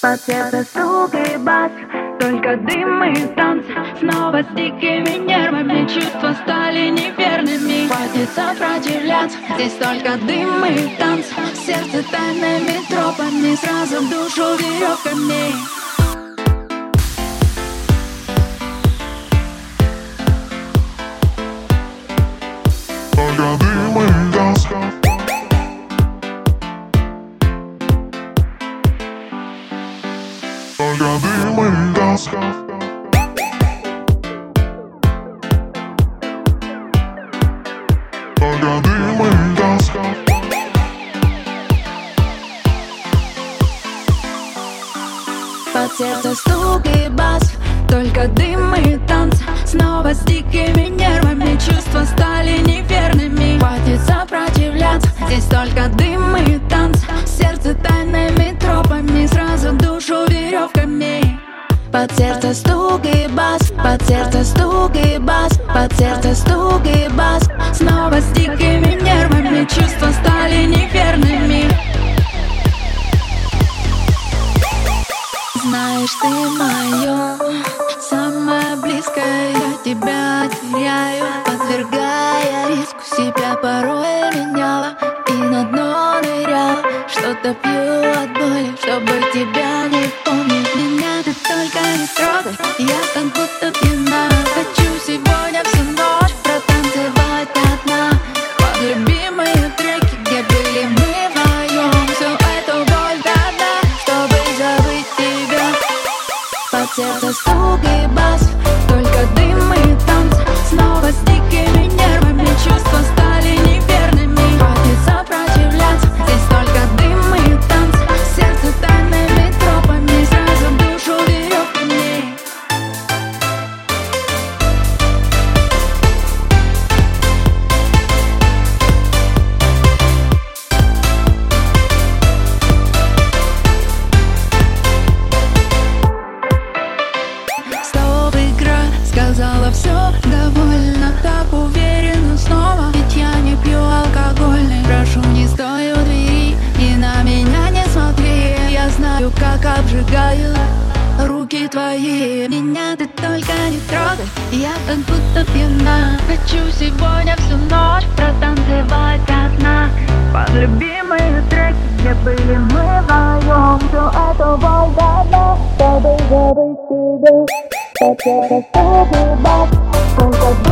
Под сердце стук и бас. Только дым и танцы Снова с дикими нервами Чувства стали неверными. Хватит сопротивляться. Здесь только дым и танцы Сердце тайными тропами. Сразу душу веревками Только дым и газ Под сердце стук и бас Только дым и танцы Снова с дикими нервами Чувства стали неверными. Хватит сопротивляться Здесь только дым под сердце стук и бас, под сердце стук и бас, под сердце стук и бас. Снова с дикими нервами чувства стали неверными. Знаешь, ты мое самое близкое Я тебя теряю, подвергая риску Себя порой меняла и на дно ныряла. Что-то пью от боли, чтобы тебя не помнить. Меня только не трогай, я как будто пьяна Хочу сегодня всю ночь протанцевать одна. Под любимые треки, где были мы вдвоем Всю эту боль до дна, чтобы забыть тебя. Под сердце стук и бас Только дым Меня ты только не трогай. Я как будто пьяна. Хочу сегодня всю ночь Протанцевать одна. Под любимые треки Где были мы вдвоем Всю эту дна Чтобы забыть тебя. Под сердце стук и бас